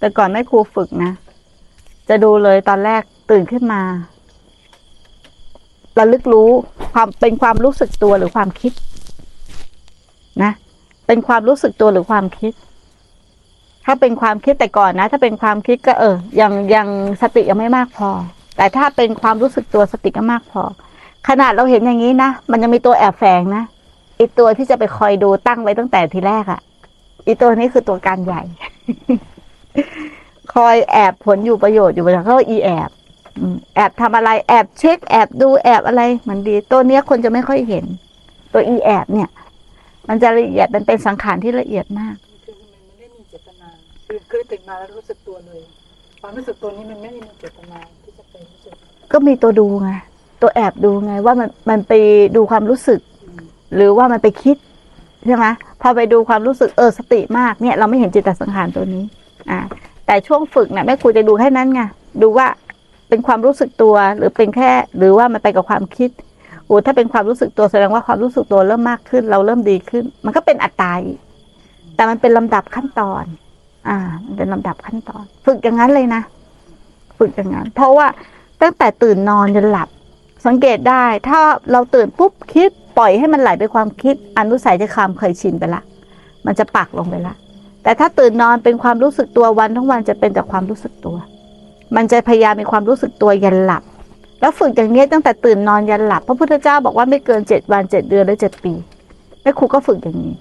แต่ก่อนแม่ครูฝึกนะ จะดูเลยตอนแรกตื่นขึ้นมาระลึกรู้ความเป็นความรู้สึกตัวหรือความคิด นะ เป็นความรู้สึกตัวหรือความคิด ถ้าเป็นความคิดแต่ก่อนนะ ถ้าเป็นความคิดก็เออ ยังยังสติยังไม่มากพอ แต่ถ้าเป็นความรู้สึกตัวสติก็มากพอ ขนาดเราเห็นอย่างนี้นะมันยังมีตัวแอบแฝงนะอีตัวที่จะไปคอยดูตั้งไว้ตั้งแต่ทีแรกอะ่ะ อีตัวนี้คือตัวการใหญ่ คอยแอบผลอยู่ประโยชน์อยู่ประโยชน์เขาอีแอบแอบทำอะไรแอบเช็ค แอบดูแอบอะไรมันดี ตัวเนี้ยคนจะไม่ค่อยเห็น ตัวอีแอบเนี่ย มันจะละเอียดมันเป็นสังขารที่ละเอียดมากคือมันไม่ได้มีเจตนาคือคือตื่นมาแล้วรู้สึกตัวเลยความรู้สึกตัวนี้มันไม่ได้มีเจตนาที่จะไปรู้สึกก็มีตัวดูไงตัวแอบดูไงว่ามันมันไปดูความรู้สึก หรือว่ามันไปคิดใช่ไหมพอไปดูความรู้สึกเออสติมากเนี่ย เราไม่เห็นจิตตสังขารตัวนี้ อ่าแต่ช่วงฝึกเนี่ยแม่ครูจะดูแค่นั้นไงดูว่าเป็นความรู้สึกตัวหรือเป็นแค่ หรือว่ามันไปกับความคิดโอ้ถ้าเป็นความรู้สึกตัวแสดงว่าความรู้สึกตัวเริ่มมากขึ้น เราเริ่มดีขึ้น มันก็เป็นอัตตาอีกแต่มันเป็นลำดับขั้นตอน อ่า มันเป็นลำดับขั้นตอน ฝึกอย่างนั้นเลยนะฝึกอย่างนั้น เพราะว่าตั้งแต่ตื่นนอนจนหลับ สังเกตได้ ถ้าเราตื่นปุ๊บคิด ปล่อยให้มันไหลไปความคิด อนุสัยจะคามเคยชินไปละ มันจะปักลงไปละ แต่ถ้าตื่นนอนเป็นความรู้สึกตัววันทั้งวันจะเป็นแต่ความรู้สึกตัว มันจะพยายามมีความรู้สึกตัวยันหลับ แล้วฝึกอย่างนี้ตั้งแต่ตื่นนอนยันหลับ พระพุทธเจ้าบอกว่าไม่เกินเจ็ดวันเจ็ดเดือนและเจ็ดปีแม่ครูก็ฝึกอย่างนี้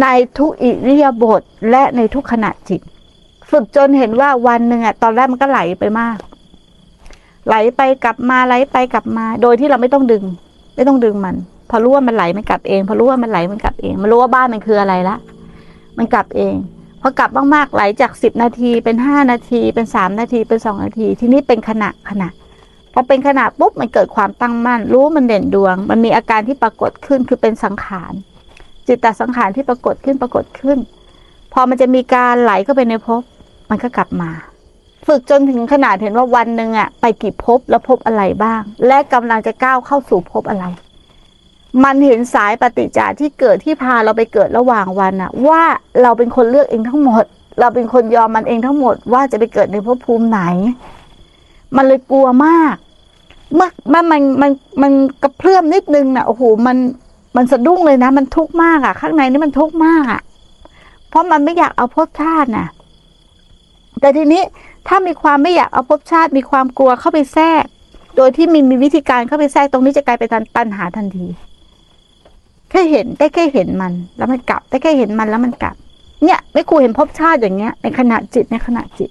ในทุกอิริยาบถและในทุกขณะจิต ฝึกจนเห็นว่าวันหนึ่งอะตอนแรกมันก็ไหลไปมาก ไหลไปกลับมาไหลไปกลับมา โดยที่เราไม่ต้องดึง ไม่ต้องดึงมัน พอรู้ว่ามันไหลมันกลับเอง พอรู้ว่ามันไหลมันกลับเอง มันรู้ว่าบ้านมันคืออะไรละ มันกลับเอง พอกลับมากๆไหลจากสิบนาทีเป็นห้านาทีเป็นสามนาทีเป็นสองนาที ทีนี้เป็นขณะขณะพอเป็นขณะปุ๊บมันเกิดความตั้งมั่น รู้มันเด่นดวง มันมีอาการที่ปรากฏขึ้นคือเป็นสังขารจิตตสังขารที่ปรากฏขึ้นปรากฏขึ้น พอมันจะมีการไหลเข้าไปในภพมันก็กลับมา ฝึกจนถึงขนาดเห็นว่าวันหนึ่งอะไปกี่ภพแล้วภพอะไรบ้าง และกำลังจะก้าวเข้าสู่ภพอะไร มันเห็นสายปฏิจจาที่เกิดที่พาเราไปเกิดระหว่างวันอะว่าเราเป็นคนเลือกเองทั้งหมด เราเป็นคนยอมมันเองทั้งหมด ว่าจะไปเกิดในภพภูมิไหน มันเลยกลัวมาก เมื่อมันมันมันมันกระเพื่อมนิดนึงนะโอ้โหมันมันสะดุ้งเลยนะ มันทุกข์มากอะข้างในนี่มันทุกข์มากอะเพราะมันไม่อยากเอาภพชาติน่ะ แต่ทีนี้ถ้ามีความไม่อยากเอาภพชาติมีความกลัวเข้าไปแทรก โดยที่มีมีวิธีการเข้าไปแทรกตรงนี้จะกลายเป็นตันหาทันที แค่เห็นได้แค่เห็นมัน แล้วมันกลับได้แค่เห็นมันแล้วมันกลับ เนี่ยไม่ครูเห็นภพชาติอย่างเงี้ย ในขณะจิตในขณะจิต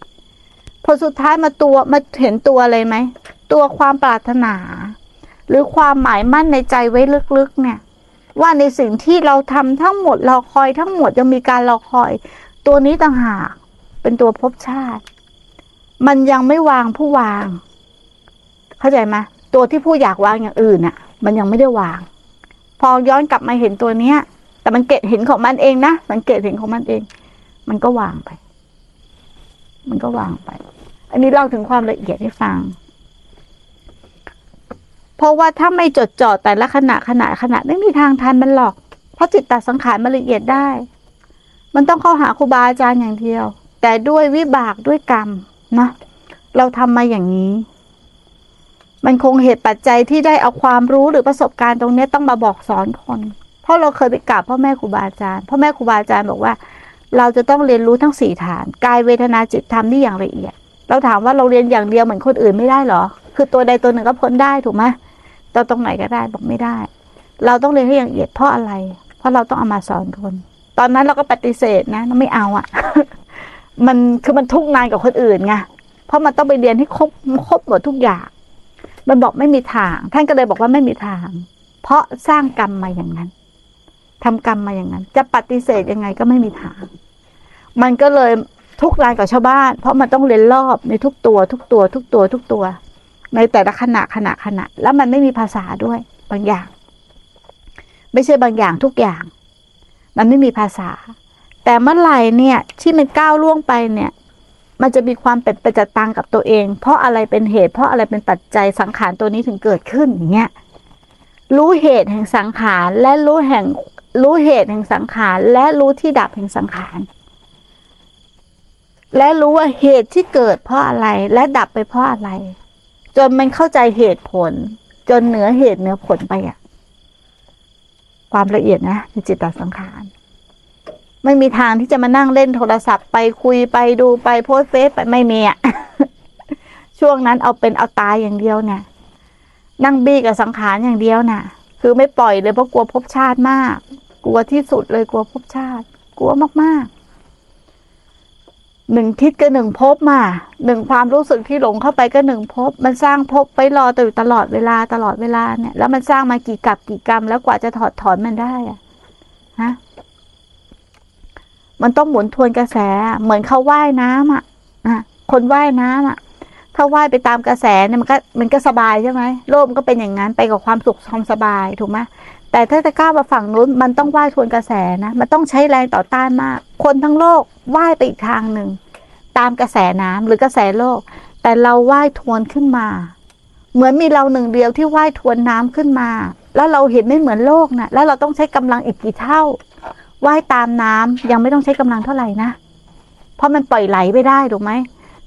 พอสุดท้ายมาตัวมาเห็นตัวอะไรไหมตัวความปรารถนา หรือความหมายมั่นในใจไว้ลึกๆเนี่ย ว่าในสิ่งที่เราทำทั้งหมดเราคอยทั้งหมดยังมีการเราคอย ตัวนี้ต่างหากเป็นตัวภพชาติ มันยังไม่วางผู้วาง เข้าใจไหมตัวที่ผู้อยากวางอย่างอื่นอะ มันยังไม่ได้วาง พอย้อนกลับมาเห็นตัวเนี้ย แต่มันเกตเห็นของมันเองนะมันเกตเห็นของมันเอง มันก็วางไป มันก็วางไป อันนี้เล่าถึงความละเอียดให้ฟัง เพราะว่าถ้าไม่จดจ่อแต่ละขณะขณะขณะไม่มีทางทันมันหรอก เพราะจิตตสังขารมันละเอียดได้ มันต้องเข้าหาครูบาอาจารย์อย่างเดียว แต่ด้วยวิบากด้วยกรรมนะเราทำมาอย่างนี้ มันคงเหตุปัจจัยที่ได้เอาความรู้หรือประสบการณ์ตรงนี้ต้องมาบอกสอนคน เพราะเราเคยไปกราบพ่อแม่ครูบาอาจารย์พ่อแม่ครูบาอาจารย์บอกว่า เราจะต้องเรียนรู้ทั้งสี่ฐานกายเวทนาจิตธรรมนี่อย่างละเอียด เราถามว่าเราเรียนอย่างเดียวเหมือนคนอื่นไม่ได้หรอ คือตัวใดตัวหนึ่งก็พ้นได้ถูกไหมตัวตรงไหนก็ได้บอกไม่ได้ เราต้องเรียนให้อย่างละเอียดเพราะอะไร เพราะเราต้องเอามาสอนคนตอนนั้นเราก็ปฏิเสธนะไม่เอาอะ่ะ มันคือมันทุกนานกับคนอื่นไงเพราะมันต้องไปเรียนให้ครบครบหมดทุกอย่าง มันบอกไม่มีทาง ท่านก็เลยบอกว่าไม่มีทาง เพราะสร้างกรรมมาอย่างนั้นทำกรรมมาอย่างนั้น จะปฏิเสธยังไงก็ไม่มีทาง มันก็เลยทุกรายกับชาวบ้าน เพราะมันต้องเรียนรอบในทุกตัว ทุกตัว ทุกตัว ทุกตัว ในแต่ละขณะขณะขณะ แล้วมันไม่มีภาษาด้วยบางอย่าง ไม่ใช่บางอย่างทุกอย่าง มันไม่มีภาษา แต่เมื่อไหร่เนี่ย ที่มันก้าวล่วงไปเนี่ย มันจะมีความเป็นประจัตังกับตัวเอง เพราะอะไรเป็นเหตุ เพราะอะไรเป็นปัจจัยสังขารตัวนี้ถึงเกิดขึ้นอย่างเงี้ยรู้เหตุแห่งสังขารและรู้แห่งรู้เหตุแห่งสังขารและรู้ที่ดับแห่งสังขารและรู้ว่าเหตุที่เกิดเพราะอะไรและดับไปเพราะอะไร จนมันเข้าใจเหตุผล จนเหนือเหตุเหนือผลไปอะความละเอียดนะในจิตตสังขาร ไม่มีทางที่จะมานั่งเล่นโทรศัพท์ไปคุยไปดูไปโพสเฟซไปไม่มีอะช่วงนั้นเอาเป็นเอาตายอย่างเดียวเนี่ย นั่งบี้กับสังขารอย่างเดียวน่ะ คือไม่ปล่อยเลยเพราะกลัวภพชาติมาก กลัวที่สุดเลยกลัวภพชาติ กลัวมากๆหนึ่งทิศก็หนึ่งภพมาหนึ่งความรู้สึกที่หลงเข้าไปก็หนึ่งภพมันสร้างภพไปรอตื่นตลอดเวลาตลอดเวลาเนี่ย แล้วมันสร้างมากี่กับกี่กรรมแล้วกว่าจะถอดถอนมันได้อะฮะ มันต้องหมุนทวนกระแส เหมือนเขาว่ายน้ำอะอะคนว่ายน้ำอะ ถ้าว่ายไปตามกระแสเนี่ยมันก็มันก็สบายใช่ไหมโลกมันก็เป็นอย่างนั้นไปกับความสุขความสบายถูกไหมแต่ถ้าจะก้าวมาฝั่งนู้นมันต้องว่ายทวนกระแสนะมันต้องใช้แรงต่อต้านมาก คนทั้งโลกว่ายไปอีกทางหนึ่งตามกระแสน้ำหรือกระแสโลก แต่เราว่ายทวนขึ้นมา เหมือนมีเราหนึ่งเดียวที่ว่ายทวนน้ำขึ้นมา แล้วเราเห็นไม่เหมือนโลกนะแล้วเราต้องใช้กำลังอีกกี่เท่า ว่ายตามน้ำยังไม่ต้องใช้กำลังเท่าไหร่นะ เพราะมันปล่อยไหลไปได้ถูกไหม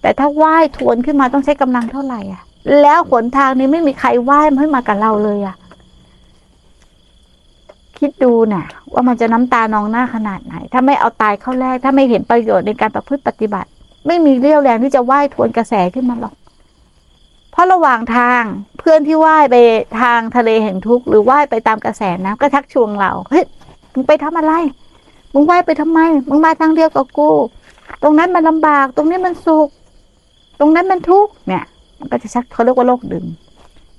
แต่ถ้าว่ายทวนขึ้นมาต้องใช้กำลังเท่าไหร่อะ แล้วหนทางนี้ไม่มีใครว่ายมาให้มากับเราเลยอะ คิดดูน่ะ ว่ามันจะน้ำตานองหน้าขนาดไหน ถ้าไม่เอาตายเข้าแรก ถ้าไม่เห็นประโยชน์ในการประพฤติปฏิบัติ ไม่มีเรี่ยวแรงที่จะว่ายทวนกระแสขึ้นมาหรอกเพราะระหว่างทางเพื่อนที่ว่ายไปทางทะเลแห่งทุกข์หรือว่ายไปตามกระแสน้ำก็ทักชวนเราเฮ้ย มึงไปทำอะไร มึงว่ายไปทำไม มึงมาทางเดียวกับกู ตรงนั้นมันลำบาก ตรงนี้มันสุข ตรงนั้นมันทุกข์ เนี่ย มันก็จะชักเขาเรียกว่าโลกดึง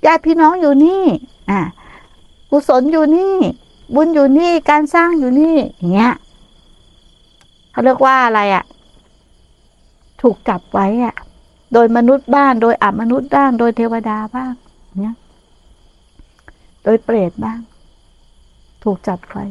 ญาติพี่น้องอยู่นี่ อ่ากุศลอยู่นี่ บุญอยู่นี่ การสร้างอยู่นี่อย่างเงี้ยเขาเรียกว่าอะไรอะ่ะ ถูกจับไว้อะ่ะ โดยมนุษย์บ้างโดยอมนุษย์บ้างโดยเทวดาบ้างเนี้ยโดยเปรตบ้าง ถูกจับไว้